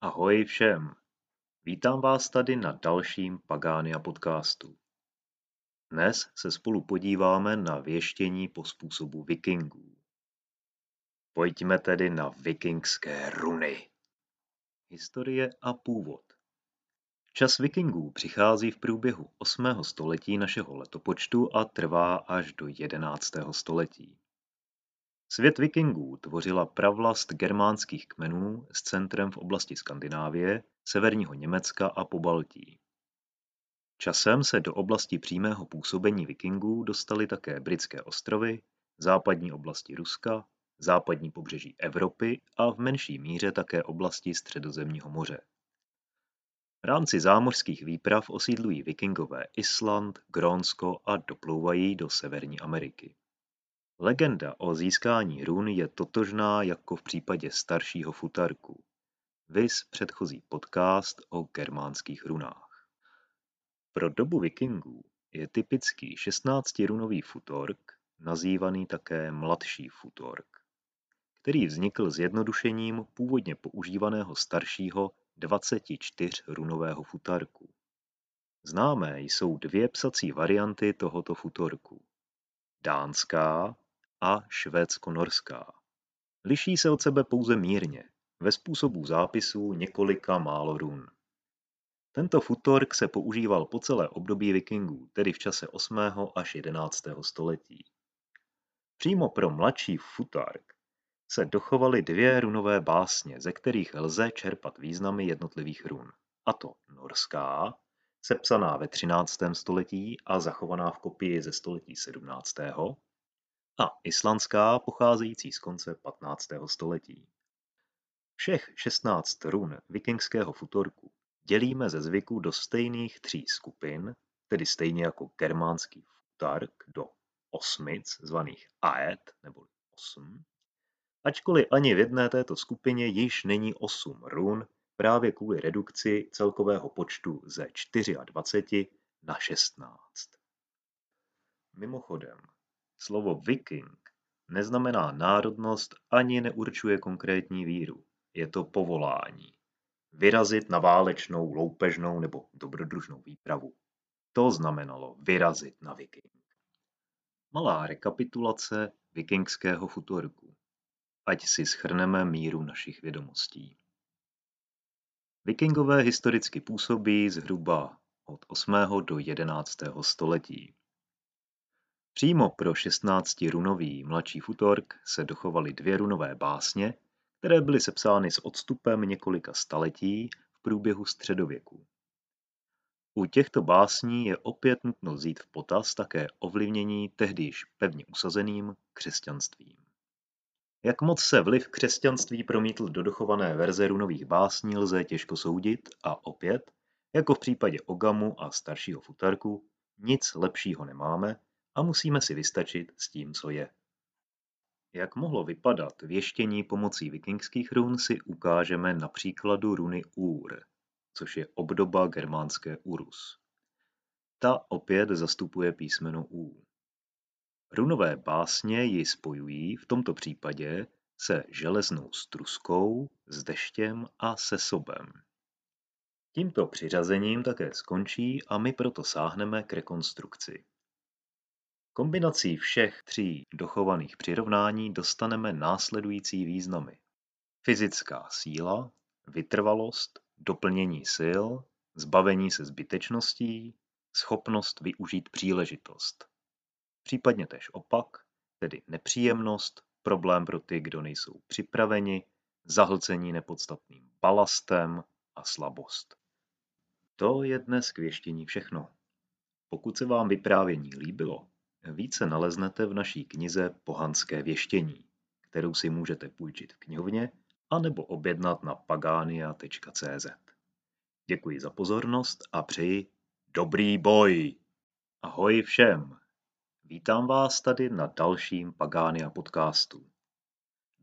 Ahoj všem! Vítám vás tady na dalším Pagánia podcastu. Dnes se spolu podíváme na věštění po způsobu vikingů. Pojďme tedy na vikingské runy. Historie a původ Čas vikingů přichází v průběhu 8. století našeho letopočtu a trvá až do 11. století. Svět vikingů tvořila pravlast germánských kmenů s centrem v oblasti Skandinávie, severního Německa a Pobaltí. Časem se do oblasti přímého působení vikingů dostaly také britské ostrovy, západní oblasti Ruska, západní pobřeží Evropy a v menší míře také oblasti Středozemního moře. V rámci zámořských výprav osídlují vikingové Island, Grónsko a doplouvají do Severní Ameriky. Legenda o získání run je totožná jako v případě staršího futarku. Viz předchozí podcast o germánských runách. Pro dobu vikingů je typický 16-runový futork, nazývaný také mladší futork, který vznikl zjednodušením původně používaného staršího 24-runového futarku. Známé jsou dvě psací varianty tohoto futorku. Dánská a švédsko-norská. Liší se od sebe pouze mírně, ve způsobu zápisu několika málo run. Tento futork se používal po celé období vikingů, tedy v čase 8. až 11. století. Přímo pro mladší futark se dochovaly dvě runové básně, ze kterých lze čerpat významy jednotlivých run. A to norská, sepsaná ve 13. století a zachovaná v kopii ze století 17 a islandská pocházející z konce 15. století. Všech 16 run vikingského futorku dělíme ze zvyku do stejných tří skupin, tedy stejně jako germánský futark do osmic, zvaných aet, nebo osm, ačkoliv ani v jedné této skupině již není osm run, právě kvůli redukci celkového počtu ze 24 na 16. Mimochodem, Slovo viking neznamená národnost ani neurčuje konkrétní víru. Je to povolání. Vyrazit na válečnou, loupežnou nebo dobrodružnou výpravu. To znamenalo vyrazit na viking. Malá rekapitulace vikingského futorku. Ať si schrneme míru našich vědomostí. Vikingové historicky působí zhruba od 8. do 11. století. Přímo pro 16-runový mladší futork se dochovaly dvě runové básně, které byly sepsány s odstupem několika staletí v průběhu středověku. U těchto básní je opět nutno vzít v potaz také ovlivnění tehdy již pevně usazeným křesťanstvím. Jak moc se vliv křesťanství promítl do dochované verze runových básní lze těžko soudit a opět, jako v případě Ogamu a staršího futarku, nic lepšího nemáme, a musíme si vystačit s tím, co je. Jak mohlo vypadat věštění pomocí vikingských run si ukážeme na příkladu runy Ur, což je obdoba germánské Urus. Ta opět zastupuje písmeno U. Runové básně ji spojují v tomto případě se železnou struskou, s deštěm a se sobem. Tímto přiřazením také skončí a my proto sáhneme k rekonstrukci. Kombinací všech tří dochovaných přirovnání dostaneme následující významy: fyzická síla, vytrvalost, doplnění sil, zbavení se zbytečností, schopnost využít příležitost. Případně též opak, tedy nepříjemnost, problém pro ty, kdo nejsou připraveni, zahlcení nepodstatným balastem a slabost. To je dnes k věštění všechno. Pokud se vám vyprávění líbilo, více naleznete v naší knize Pohanské věštění, kterou si můžete půjčit v knihovně anebo objednat na pagania.cz. Děkuji za pozornost a přeji dobrý boj! Ahoj všem! Vítám vás tady na dalším Pagania podcastu.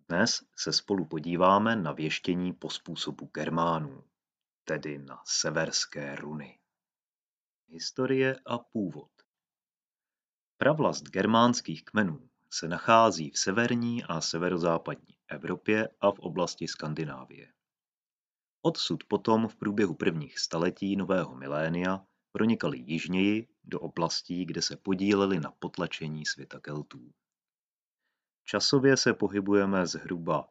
Dnes se spolu podíváme na věštění po způsobu Germánů, tedy na severské runy. Historie a původ Pravlast germánských kmenů se nachází v severní a severozápadní Evropě a v oblasti Skandinávie. Odsud potom v průběhu prvních staletí nového milénia pronikali jižněji do oblastí, kde se podíleli na potlačení světa Keltů. Časově se pohybujeme zhruba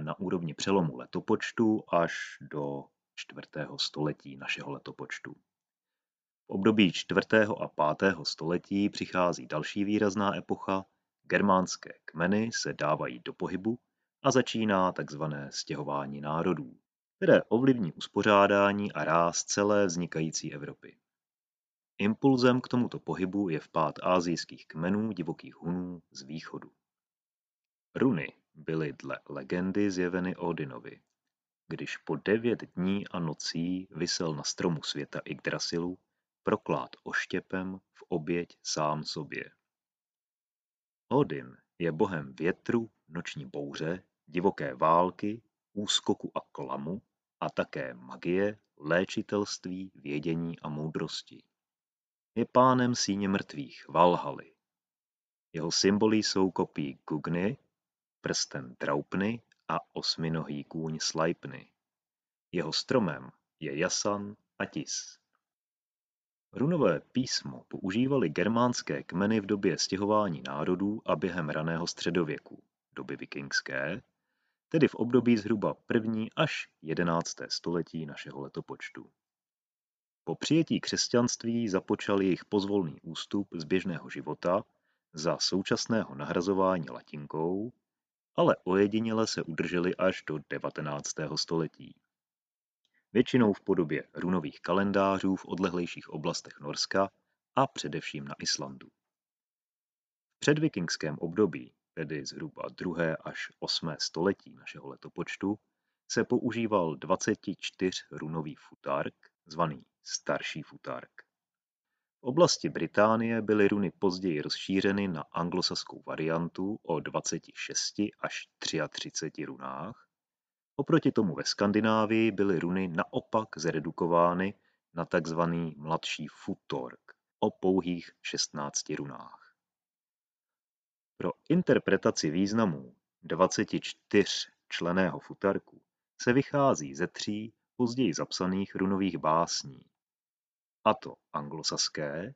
na úrovni přelomu letopočtu až do čtvrtého století našeho letopočtu. V období čtvrtého a pátého století přichází další výrazná epocha, germánské kmeny se dávají do pohybu a začíná tzv. stěhování národů, které ovlivní uspořádání a ráz celé vznikající Evropy. Impulzem k tomuto pohybu je vpád asijských kmenů divokých hunů z východu. Runy byly dle legendy zjeveny Odinovi. Když po devět dní a nocí visel na stromu světa Yggdrasilu, proklát oštěpem v oběť sám sobě. Odin je bohem větru, noční bouře, divoké války, úskoku a klamu a také magie, léčitelství, vědění a moudrosti. Je pánem síně mrtvých, Valhaly. Jeho symboly jsou kopí Gugny, prsten Draupny a osminohý kůň Sleipny. Jeho stromem je jasan a tis. Runové písmo používali germánské kmeny v době stěhování národů a během raného středověku, doby vikingské, tedy v období zhruba první až jedenácté století našeho letopočtu. Po přijetí křesťanství započal jejich pozvolný ústup z běžného života za současného nahrazování latinkou, ale ojediněle se udrželi až do 19. století. Většinou v podobě runových kalendářů v odlehlejších oblastech Norska a především na Islandu. V předvikingském období, tedy zhruba 2. až 8. století našeho letopočtu, se používal 24 runový futark, zvaný starší futark. V oblasti Británie byly runy později rozšířeny na anglosaskou variantu o 26 až 33 runách, oproti tomu ve Skandinávii byly runy naopak zredukovány na tzv. mladší futork o pouhých 16 runách. Pro interpretaci významů 24 členého futarku se vychází ze tří později zapsaných runových básní, a to anglosaské,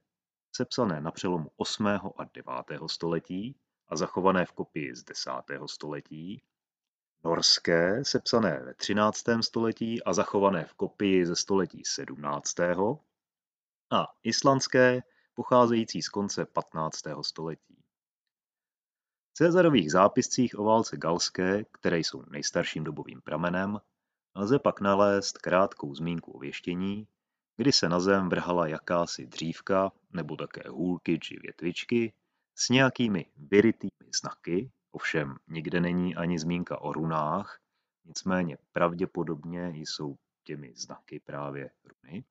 sepsané na přelomu 8. a 9. století a zachované v kopii z 10. století, norské, sepsané ve 13. století a zachované v kopii ze století 17. a islandské, pocházející z konce 15. století. V Cezarových zápiscích o válce galské, které jsou nejstarším dobovým pramenem, lze pak nalézt krátkou zmínku o věštění, kdy se na zem vrhala jakási dřívka nebo také hůlky či větvičky s nějakými vyrytými znaky, ovšem nikde není ani zmínka o runách, nicméně pravděpodobně jsou těmi znaky právě runy.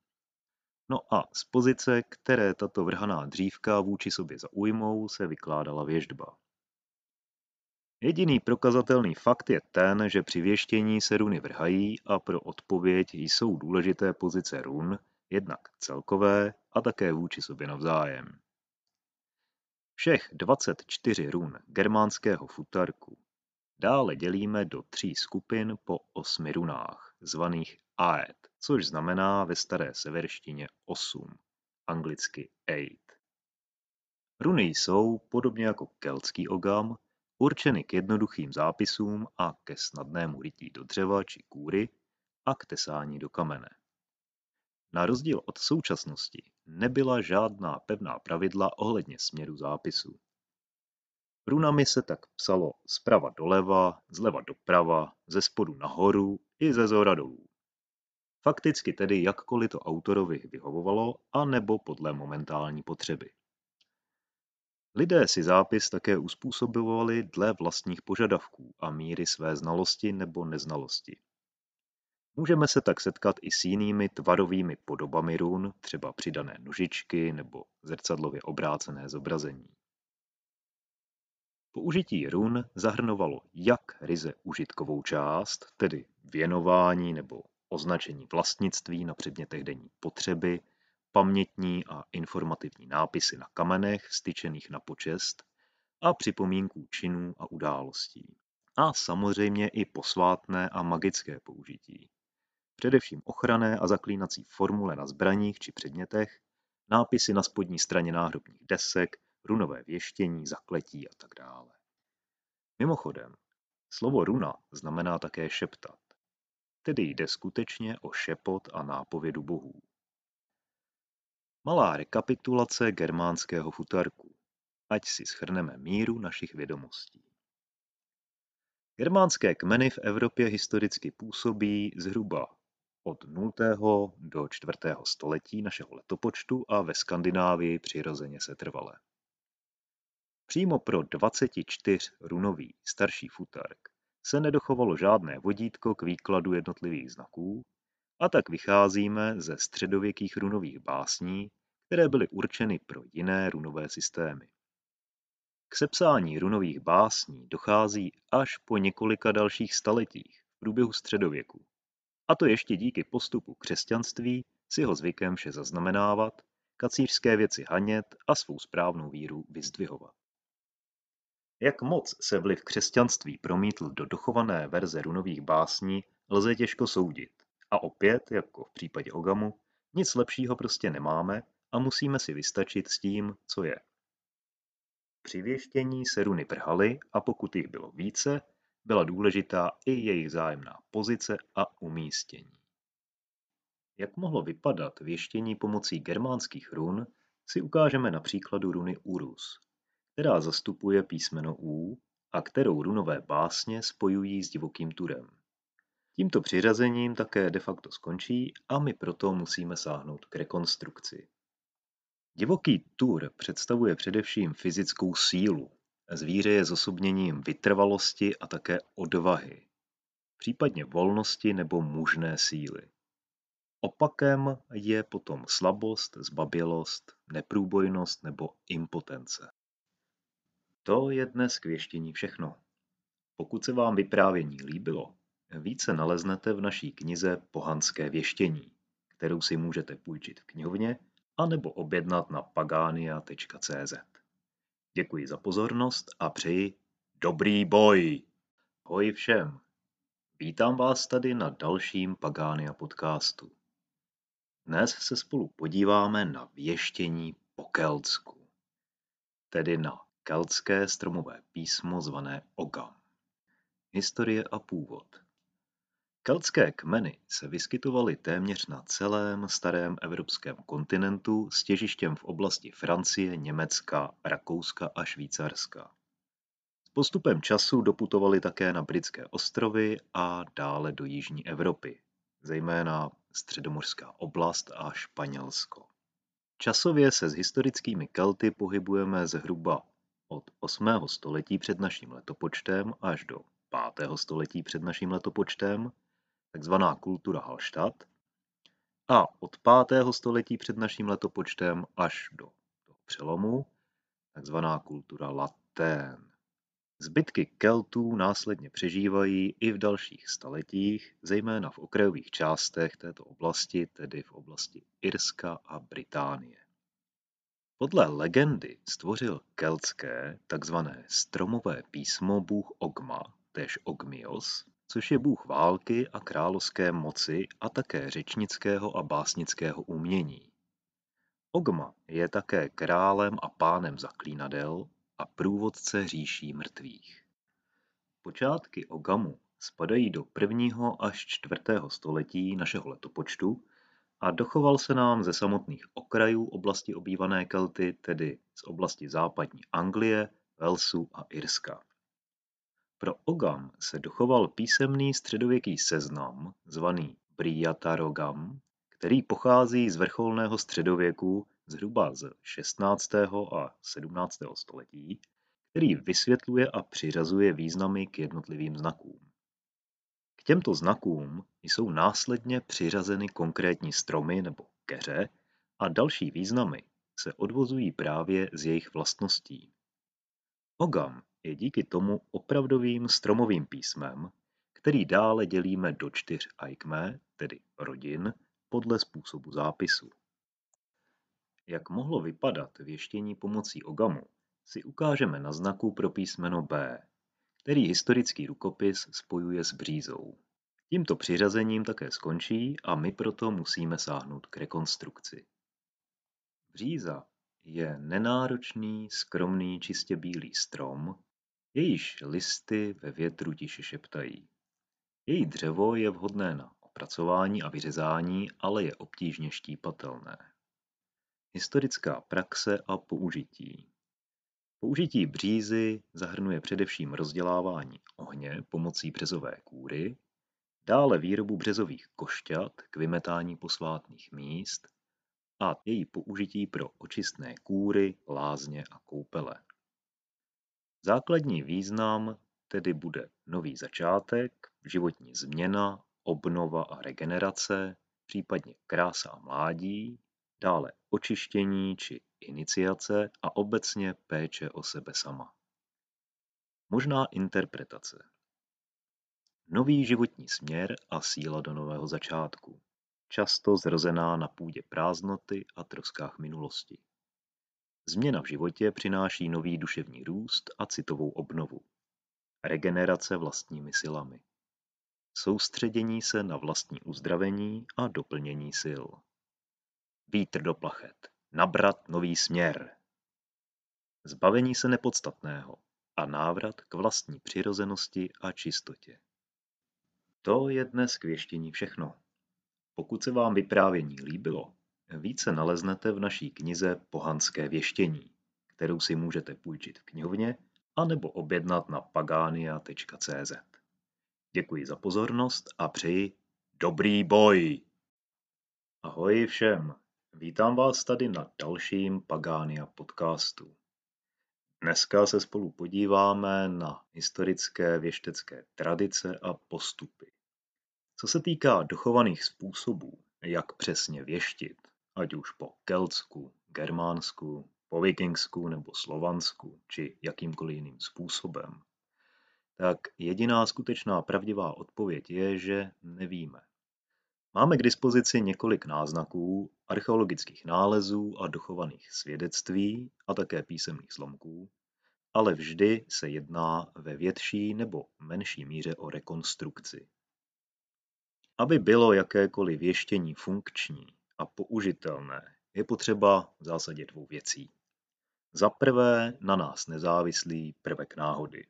No a z pozice, které tato vrhaná dřívka vůči sobě zaujmou, se vykládala věždba. Jediný prokazatelný fakt je ten, že při věštění se runy vrhají a pro odpověď jsou důležité pozice run, jednak celkové a také vůči sobě navzájem. Všech 24 run germánského futarku dále dělíme do tří skupin po osmi runách, zvaných Aet, což znamená ve staré severštině osm, anglicky eight. Runy jsou, podobně jako keltský ogam, určeny k jednoduchým zápisům a ke snadnému rytí do dřeva či kůry a k tesání do kamene. Na rozdíl od současnosti nebyla žádná pevná pravidla ohledně směru zápisu. Runami se tak psalo zprava doleva, zleva doprava, ze spodu nahoru i ze zora dolů. Fakticky tedy jakkoliv to autorovi vyhovovalo, a nebo podle momentální potřeby. Lidé si zápis také uspůsobovali dle vlastních požadavků a míry své znalosti nebo neznalosti. Můžeme se tak setkat i s jinými tvarovými podobami run, třeba přidané nožičky nebo zrcadlově obrácené zobrazení. Použití run zahrnovalo jak ryze užitkovou část, tedy věnování nebo označení vlastnictví na předmětech denní potřeby, pamětní a informativní nápisy na kamenech styčených na počest a připomínku činů a událostí. A samozřejmě i posvátné a magické použití. Především ochranné a zaklínací formule na zbraních či předmětech, nápisy na spodní straně náhrobních desek, runové věštění, zakletí a tak dále. Mimochodem, slovo runa znamená také šeptat, tedy jde skutečně o šepot a nápovědu bohů. Malá rekapitulace germánského futarku, ať si schrneme míru našich vědomostí. Germánské kmeny v Evropě historicky působí zhruba od 0. do 4. století našeho letopočtu a ve Skandinávii přirozeně setrvale. Přímo pro 24 runový starší futark se nedochovalo žádné vodítko k výkladu jednotlivých znaků a tak vycházíme ze středověkých runových básní, které byly určeny pro jiné runové systémy. K sepsání runových básní dochází až po několika dalších staletích v průběhu středověku. A to ještě díky postupu křesťanství s jeho zvykem vše zaznamenávat, kacířské věci hanět a svou správnou víru vyzdvihovat. Jak moc se vliv křesťanství promítl do dochované verze runových básní, lze těžko soudit. A opět, jako v případě Ogamu, nic lepšího prostě nemáme a musíme si vystačit s tím, co je. Při věštění se runy vrhaly a pokud jich bylo více, byla důležitá i jejich zájemná pozice a umístění. Jak mohlo vypadat věštění pomocí germánských run, si ukážeme na příkladu runy Urus, která zastupuje písmeno U a kterou runové básně spojují s divokým turem. Tímto přiřazením také de facto skončí a my proto musíme sáhnout k rekonstrukci. Divoký tur představuje především fyzickou sílu. Zvíře je zosobněním vytrvalosti a také odvahy, případně volnosti nebo mužné síly. Opakem je potom slabost, zbabělost, neprůbojnost nebo impotence. To je dnes k věštění všechno. Pokud se vám vyprávění líbilo, více naleznete v naší knize Pohanské věštění, kterou si můžete půjčit v knihovně anebo objednat na pagania.cz. Děkuji za pozornost a přeji dobrý boj! Hoj všem! Vítám vás tady na dalším Pagania podcastu. Dnes se spolu podíváme na věštění po Keltsku, tedy na keltské stromové písmo zvané Ogam. Historie a původ Keltské kmeny se vyskytovaly téměř na celém starém evropském kontinentu s těžištěm v oblasti Francie, Německa, Rakouska a Švýcarska. S postupem času doputovali také na britské ostrovy a dále do jižní Evropy, zejména středomořská oblast a Španělsko. Časově se s historickými Kelty pohybujeme zhruba od 8. století před naším letopočtem až do 5. století před naším letopočtem, takzvaná kultura Hallstatt, a od 5. století před naším letopočtem až do toho přelomu, takzvaná kultura Latén. Zbytky Keltů následně přežívají i v dalších staletích, zejména v okrajových částech této oblasti, tedy v oblasti Irska a Británie. Podle legendy stvořil keltské, takzvané stromové písmo bůh Ogma, též Ogmios, což je bůh války a královské moci a také řečnického a básnického umění. Ogma je také králem a pánem zaklínadel a průvodce říší mrtvých. Počátky Ogamu spadají do prvního až čtvrtého století našeho letopočtu a dochoval se nám ze samotných okrajů oblasti obývané Kelty, tedy z oblasti západní Anglie, Walesu a Irska. Pro Ogam se dochoval písemný středověký seznam zvaný Briatarogam, který pochází z vrcholného středověku zhruba z 16. a 17. století, který vysvětluje a přiřazuje významy k jednotlivým znakům. K těmto znakům jsou následně přiřazeny konkrétní stromy nebo keře a další významy se odvozují právě z jejich vlastností. Ogam je díky tomu opravdovým stromovým písmem, který dále dělíme do čtyř aikmé, tedy rodin, podle způsobu zápisu. Jak mohlo vypadat věštění pomocí Ogamu, si ukážeme na znaku pro písmeno B, který historický rukopis spojuje s břízou. Tímto přiřazením také skončí a my proto musíme sáhnout k rekonstrukci. Bříza je nenáročný, skromný, čistě bílý strom, jejíž listy ve větru tiše šeptají. Její dřevo je vhodné na opracování a vyřezání, ale je obtížně štípatelné. Historická praxe a použití Použití břízy zahrnuje především rozdělávání ohně pomocí březové kůry, dále výrobu březových košťat k vymetání posvátných míst a její použití pro očistné kůry, lázně a koupele. Základní význam tedy bude nový začátek, životní změna, obnova a regenerace, případně krása a mládí, dále očištění či iniciace a obecně péče o sebe sama. Možná interpretace. Nový životní směr a síla do nového začátku, často zrozená na půdě prázdnoty a troskách minulosti. Změna v životě přináší nový duševní růst a citovou obnovu. Regenerace vlastními silami. Soustředění se na vlastní uzdravení a doplnění sil. Vítr do plachet. Nabrat nový směr. Zbavení se nepodstatného a návrat k vlastní přirozenosti a čistotě. To je dnes k věštění všechno. Pokud se vám vyprávění líbilo, více naleznete v naší knize Pohanské věštění, kterou si můžete půjčit v knihovně anebo objednat na pagania.cz. Děkuji za pozornost a přeji dobrý boj! Ahoj všem, vítám vás tady na dalším Pagania podcastu. Dneska se spolu podíváme na historické věštecké tradice a postupy. Co se týká dochovaných způsobů, jak přesně věštit, ať už po keltsku, germánsku, po vikingsku nebo slovansku, či jakýmkoliv jiným způsobem, tak jediná skutečná pravdivá odpověď je, že nevíme. Máme k dispozici několik náznaků, archeologických nálezů a dochovaných svědectví a také písemných zlomků, ale vždy se jedná ve větší nebo menší míře o rekonstrukci. Aby bylo jakékoliv věštění funkční a použitelné, je potřeba v zásadě dvou věcí. Za prvé na nás nezávislý prvek náhody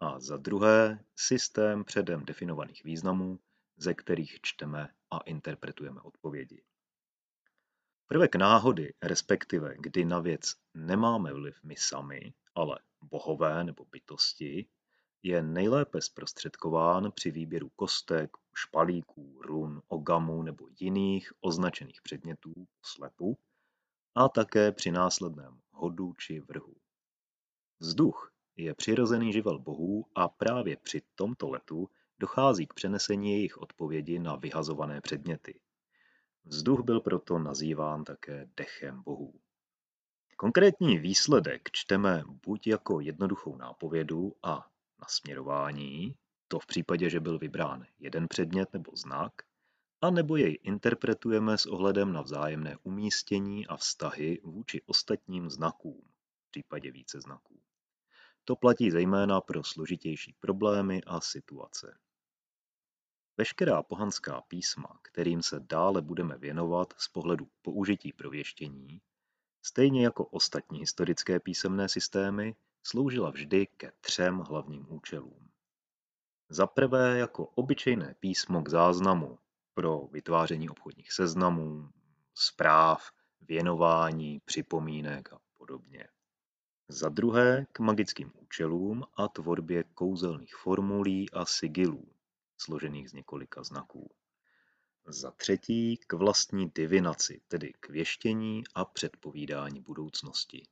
a za druhé systém předem definovaných významů, ze kterých čteme a interpretujeme odpovědi. Prvek náhody, respektive kdy na věc nemáme vliv my sami, ale bohové nebo bytosti, je nejlépe zprostředkován při výběru kostek, špalíků, run, ogamů nebo jiných označených předmětů slepu a také při následném hodu či vrhu. Vzduch je přirozený živel bohů a právě při tomto letu dochází k přenesení jejich odpovědi na vyhazované předměty. Vzduch byl proto nazýván také dechem bohů. Konkrétní výsledek čteme buď jako jednoduchou nápovědu a nasměrování, to v případě, že byl vybrán jeden předmět nebo znak, a nebo jej interpretujeme s ohledem na vzájemné umístění a vztahy vůči ostatním znakům, v případě více znaků. To platí zejména pro složitější problémy a situace. Veškerá pohanská písma, kterým se dále budeme věnovat z pohledu použití pro věštění, stejně jako ostatní historické písemné systémy, sloužila vždy ke třem hlavním účelům. Za prvé jako obyčejné písmo k záznamu pro vytváření obchodních seznamů, zpráv, věnování, připomínek a podobně. Za druhé k magickým účelům a tvorbě kouzelných formulí a sigilů, složených z několika znaků. Za třetí k vlastní divinaci, tedy k věštění a předpovídání budoucnosti.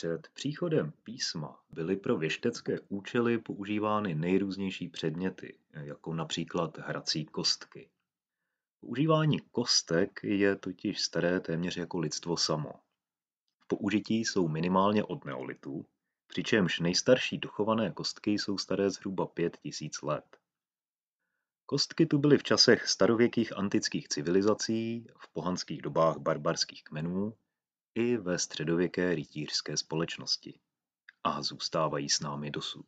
Před příchodem písma byly pro věštecké účely používány nejrůznější předměty, jako například hrací kostky. Používání kostek je totiž staré téměř jako lidstvo samo. V použití jsou minimálně od neolitu, přičemž nejstarší dochované kostky jsou staré zhruba 5000 let. Kostky tu byly v časech starověkých antických civilizací, v pohanských dobách barbarských kmenů i ve středověké rytířské společnosti a zůstávají s námi dosud.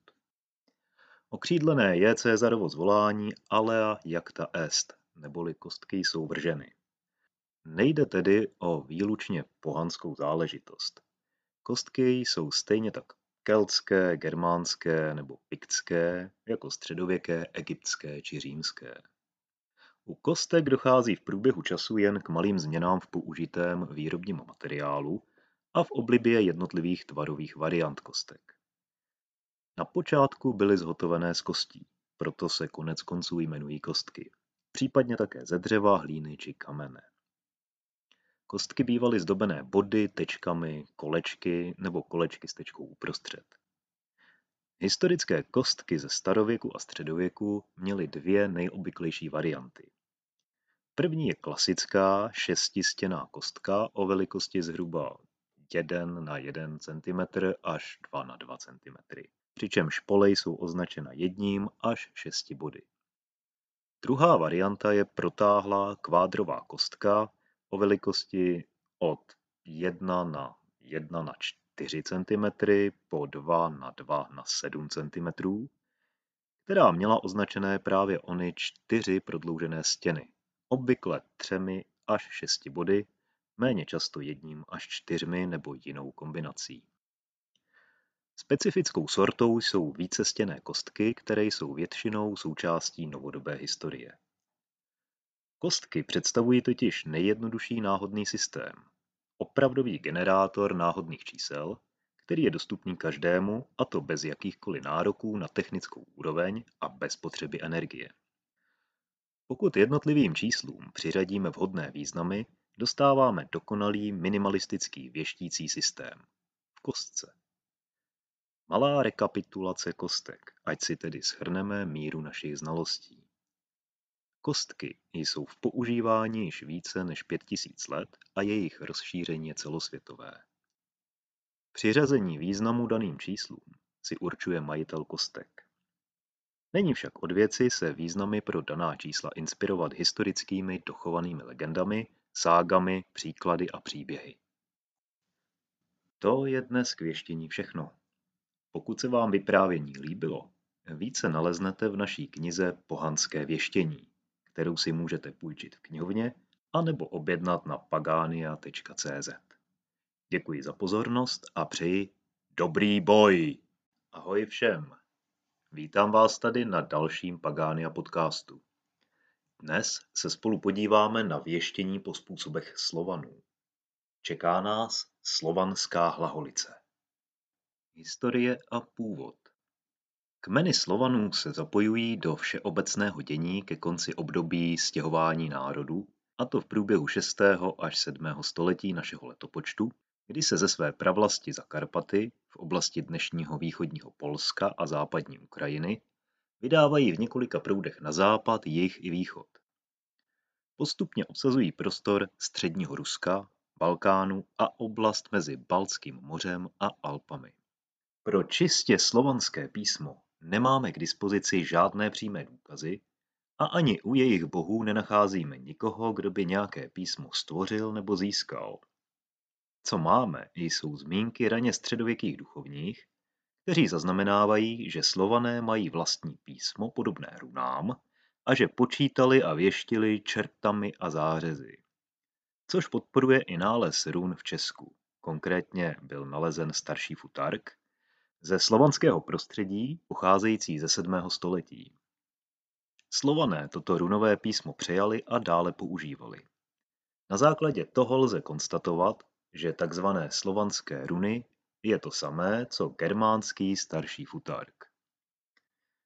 Okřídlené je Cezarovo zvolání alea jacta est, neboli kostky jsou vrženy. Nejde tedy o výlučně pohanskou záležitost. Kostky jsou stejně tak keltské, germánské nebo piktské, jako středověké, egyptské či římské. U kostek dochází v průběhu času jen k malým změnám v použitém výrobním materiálu a v oblibě jednotlivých tvarových variant kostek. Na počátku byly zhotovené z kostí, proto se konec konců jmenují kostky, případně také ze dřeva, hlíny či kamene. Kostky bývaly zdobené body, tečkami, kolečky nebo kolečky s tečkou uprostřed. Historické kostky ze starověku a středověku měly dvě nejobvyklejší varianty. První je klasická šestistěná kostka o velikosti zhruba 1 na 1 cm až 2 na 2 cm, přičemž pole jsou označena jedním až šesti body. Druhá varianta je protáhlá kvádrová kostka o velikosti od 1 na 1 na 4 cm po 2 na 2 na 7 cm, která měla označené právě ony čtyři prodloužené stěny, obvykle třemi až šesti body, méně často jedním až čtyřmi nebo jinou kombinací. Specifickou sortou jsou vícestěnné kostky, které jsou většinou součástí novodobé historie. Kostky představují totiž nejjednodušší náhodný systém, opravdový generátor náhodných čísel, který je dostupný každému, a to bez jakýchkoliv nároků na technickou úroveň a bez potřeby energie. Pokud jednotlivým číslům přiřadíme vhodné významy, dostáváme dokonalý minimalistický věštící systém v kostce. Malá rekapitulace kostek, ať si tedy shrneme míru našich znalostí. Kostky jsou v používání již více než 5000 let a jejich rozšíření je celosvětové. Přiřazení významu daným číslům si určuje majitel kostek. Není však od věci se významy pro daná čísla inspirovat historickými dochovanými legendami, ságami, příklady a příběhy. To je dnes k věštění všechno. Pokud se vám vyprávění líbilo, více naleznete v naší knize Pohanské věštění kterou si můžete půjčit v knihovně anebo objednat na pagania.cz. Děkuji za pozornost a přeji dobrý boj! Ahoj všem! Vítám vás tady na dalším Pagania podcastu. Dnes se spolu podíváme na věštění po způsobech Slovanů. Čeká nás slovanská hlaholice. Historie a původ Kmeny Slovanů se zapojují do všeobecného dění ke konci období stěhování národů, a to v průběhu 6. až 7. století našeho letopočtu, kdy se ze své pravlasti za Karpaty v oblasti dnešního východního Polska a západní Ukrajiny vydávají v několika proudech na západ, jih i východ. Postupně obsazují prostor středního Ruska, Balkánu a oblast mezi Baltským mořem a Alpami. Pro čistě slovanské písmo nemáme k dispozici žádné přímé důkazy a ani u jejich bohů nenacházíme nikoho, kdo by nějaké písmo stvořil nebo získal. Co máme, jsou zmínky raně středověkých duchovních, kteří zaznamenávají, že slované mají vlastní písmo podobné runám a že počítali a věštili čertami a zářezy. Což podporuje i nález run v Česku. Konkrétně byl nalezen starší futark, ze slovanského prostředí pocházející ze 7. století. Slované toto runové písmo přejali a dále používali. Na základě toho lze konstatovat, že tzv. slovanské runy je to samé, co germánský starší futark.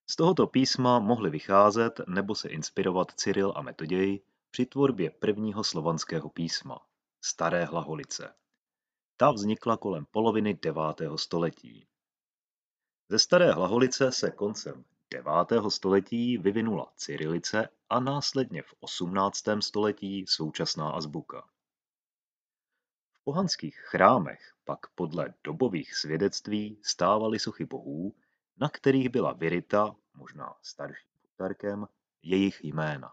Z tohoto písma mohli vycházet nebo se inspirovat Cyril a Metoděj při tvorbě prvního slovanského písma, Staré hlaholice. Ta vznikla kolem poloviny 9. století. Ze Staré hlaholice se koncem devátého století vyvinula cyrilice a následně v 18. století současná azbuka. V pohanských chrámech pak podle dobových svědectví stávaly sochy bohů, na kterých byla vyryta, možná starším futarkem, jejich jména.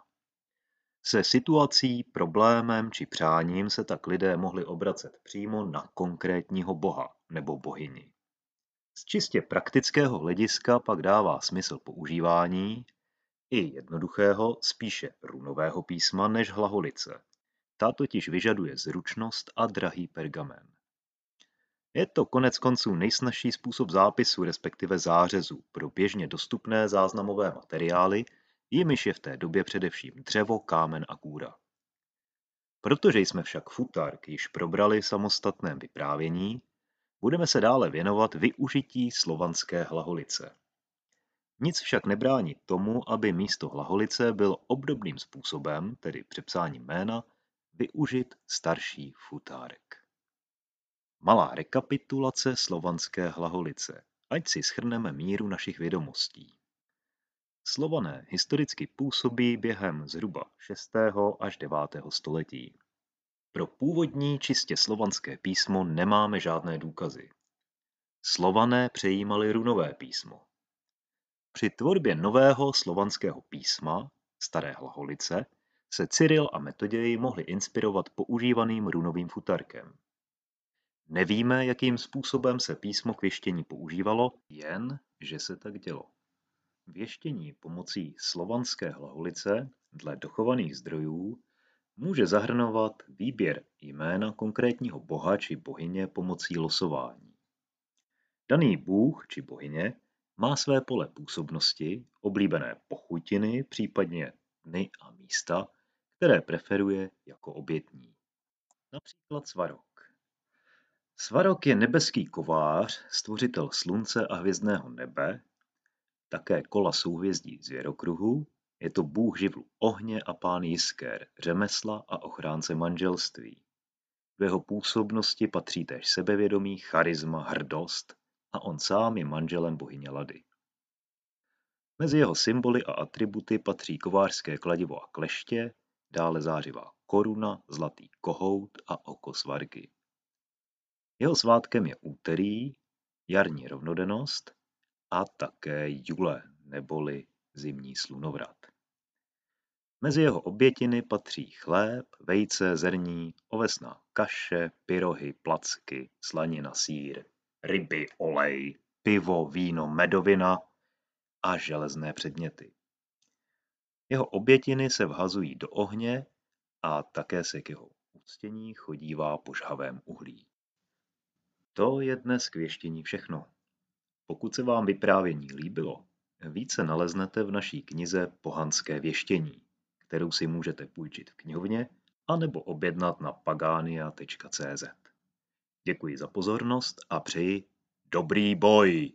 Se situací, problémem či přáním se tak lidé mohli obracet přímo na konkrétního boha nebo bohyni. Z čistě praktického hlediska pak dává smysl používání i jednoduchého, spíše runového písma než hlaholice. Ta totiž vyžaduje zručnost a drahý pergamen. Je to konec konců nejsnažší způsob zápisu, respektive zářezu, pro běžně dostupné záznamové materiály, jimiž je v té době především dřevo, kámen a kůra. Protože jsme však futark již probrali v samostatném vyprávění, budeme se dále věnovat využití slovanské hlaholice. Nic však nebrání tomu, aby místo hlaholice byl obdobným způsobem, tedy přepsáním jména, využit starší futárek. Malá rekapitulace slovanské hlaholice, ať si schrneme míru našich vědomostí. Slované historicky působí během zhruba 6. až 9. století. Pro původní čistě slovanské písmo nemáme žádné důkazy. Slované přejímali runové písmo. Při tvorbě nového slovanského písma, staré hlaholice, se Cyril a Metoděj mohli inspirovat používaným runovým futarkem. Nevíme, jakým způsobem se písmo k věštění používalo, jen, že se tak dělo. Věštění pomocí slovanské hlaholice dle dochovaných zdrojů může zahrnovat výběr jména konkrétního boha či bohyně pomocí losování. Daný bůh či bohyně má své pole působnosti, oblíbené pochutiny, případně dny a místa, které preferuje jako obětní. Například svarok. Svarok je nebeský kovář, stvořitel slunce a hvězdného nebe, také kola souhvězdí zvěrokruhu, je to bůh živlu ohně a pán jisker, řemesla a ochránce manželství. Do jeho působnosti patří též sebevědomí, charisma, hrdost a on sám je manželem bohyně Lady. Mezi jeho symboly a atributy patří kovářské kladivo a kleště, dále zářivá koruna, zlatý kohout a oko svarky. Jeho svátkem je úterý, jarní rovnodennost a také jule neboli zimní slunovrat. Mezi jeho obětiny patří chléb, vejce, zrní, ovesná kaše, pyrohy, placky, slanina, sír, ryby, olej, pivo, víno, medovina a železné předměty. Jeho obětiny se vhazují do ohně a také se k jeho uctění chodívá po žhavém uhlí. To je dnes k věštění všechno. Pokud se vám vyprávění líbilo, více naleznete v naší knize Pohanské věštění, kterou si můžete půjčit v knihovně anebo objednat na pagania.cz. Děkuji za pozornost a přeji dobrý boj!